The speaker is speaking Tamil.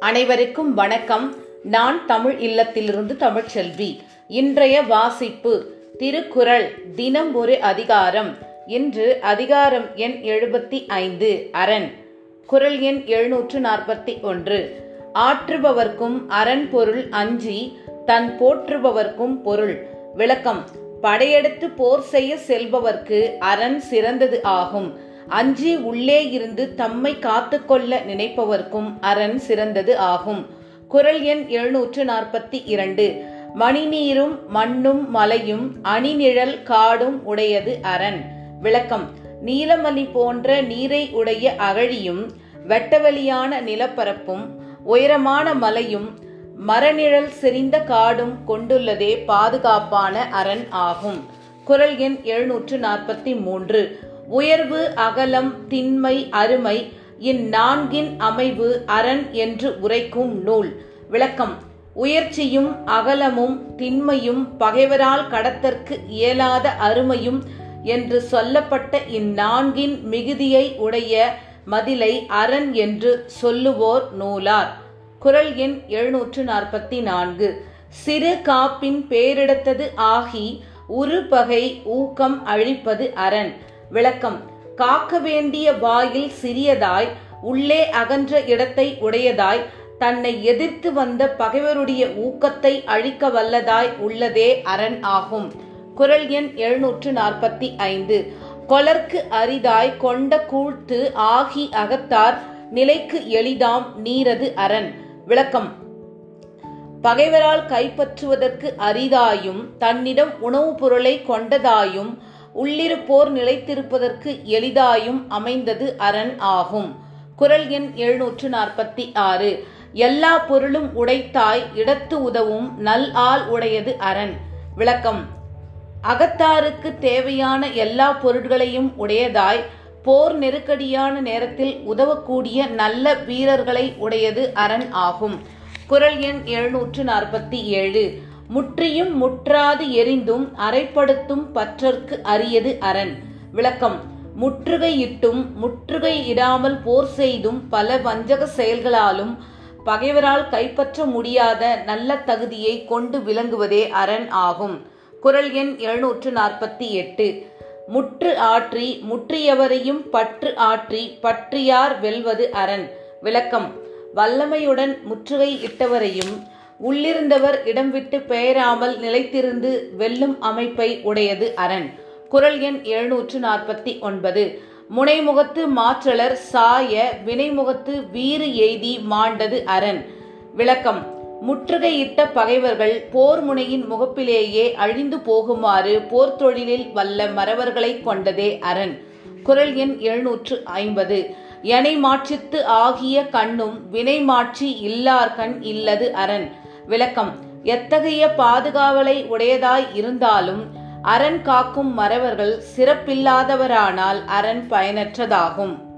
அனைவருக்கும் வணக்கம். நான் தமிழ் இல்லத்திலிருந்து தமிழ்ச்செல்வி. இன்றைய வாசிப்பு திருக்குறள் தினம் ஒரு அதிகாரம். இன்று அதிகாரம் எண் எழுபத்தி ஐந்து அரண். குரல் எண் எழுநூற்று நாற்பத்தி ஒன்று. ஆற்றுபவர்க்கும் அரண் பொருள் அஞ்சி தன் போற்றுபவர்க்கும் பொருள். விளக்கம் படையெடுத்து போர் செய்ய செல்பவர்க்கு அரண் சிறந்தது ஆகும். அஞ்சி உள்ளே இருந்து தம்மை காத்துக்கொள்ள நினைப்பவர்க்கும் அரண் சிறந்தது ஆகும். குரல் எண் எழுநூற்று நாற்பத்தி இரண்டு மணிநீரும் மண்ணும் மலையும் அணிநிழல் காடும் உடையது அரண். விளக்கம். நீலமணி போன்ற நீரை உடைய அகழியும் வெட்டவெளியான நிலப்பரப்பும் உயரமான மலையும் மரநிழல் செறிந்த காடும் கொண்டுள்ளதே பாதுகாப்பான அரண் ஆகும். குரல் எண் எழுநூற்று நாற்பத்தி மூன்று உயர்வு அகலம் திண்மை அருமை இந்நான்கின் அமைவு அரண் என்று உரைக்கும் நூல். விளக்கம். உயர்ச்சியும் அகலமும் திண்மையும் பகைவரால் கடத்தற்கு இயலாத அருமையும் என்று சொல்லப்பட்ட இந்நான்கின் மிகுதியை உடைய மதிலை அரண் என்று சொல்லுவோர் நூலார். குரல் எண் எழுநூற்று நாற்பத்தி நான்கு சிறு காப்பின் பேரிடத்தது ஆகி உருபகை ஊக்கம் அழிப்பது அரண். விளக்கம். காக்க வேண்டிய வாயில் சிறியதாய் உள்ளே அகன்ற இடத்தை உடையதாய் தன்னை எதிர்த்து வந்த பகைவருடைய ஊக்கத்தை அழிக்க வல்லதாய் உள்ளதே அரண் ஆகும். குரல் எண் எழுநூற்று நாற்பத்தி ஐந்து கொலர்க்கு அரிதாய் கொண்ட கூழ்த்து ஆகி அகத்தார் நிலைக்கு எளிதாம் நீரது அரண். விளக்கம். பகைவரால் கைப்பற்றுவதற்கு அரிதாயும் தன்னிடம் உணவுப் பொருளை கொண்டதாயும் உள்ளிருப்போர் நிலைத்திருப்பதற்கு எளிதாயும் அமைந்தது அரண் ஆகும். குரல் எண் எழுநூற்று நாற்பத்தி ஆறு. எல்லா பொருளும் உடைத்தாய் இடத்து உதவும் நல் ஆள் உடையது அரண். விளக்கம். அகத்தாருக்கு தேவையான எல்லா பொருட்களையும் உடையதாய் போர் நெருக்கடியான நேரத்தில் உதவக்கூடிய நல்ல வீரர்களை உடையது அரண் ஆகும். குரல் எண் எழுநூற்று நாற்பத்தி ஏழு. முற்றியும் முற்றாது எரிந்தும் அரைப்படுத்தும் பற்றற்கு அரியது அரண். விளக்கம். முற்றுகையிட்டும் முற்றுகை இடாமல் போர் செய்தும் பல வஞ்சக செயல்களாலும் பகைவரால் கைப்பற்ற முடியாத நல்ல தகுதியை கொண்டு விளங்குவதே அரண் ஆகும். குரல் எண் எழுநூற்று நாற்பத்தி எட்டு. முற்று ஆற்றி முற்றியவரையும் பற்று ஆற்றி பற்றியார் வெல்வது அரண். விளக்கம். வல்லமையுடன் முற்றுகை இட்டவரையும் உள்ளிருந்தவர் இடம் விட்டு பெயராமல் நிலைத்திருந்து வெல்லும் அமைப்பை உடையது அரண். குரல் எண் எழுநூற்று நாற்பத்தி ஒன்பது முனைமுகத்து மாற்றலர் சாய வினைமுகத்து வீறு எய்தி மாண்டது அரண். விளக்கம். முற்றுகையிட்ட பகைவர்கள் போர் முனையின் முகப்பிலேயே அழிந்து போகுமாறு போர் தொழிலில் வல்ல மறவர்களை கொண்டதே அரண். குரல் எண் எழுநூற்று ஐம்பது. எனை மாற்றித்து ஆகிய கண்ணும் வினை மாற்றி இல்லார் கண் இல்லது அரண். விளக்கம். எத்தகைய பாதுகாவலை உடையதாய் இருந்தாலும் அரண் காக்கும் மறவர்கள் சிறப்பில்லாதவரானால் அரண் பயனற்றதாகும்.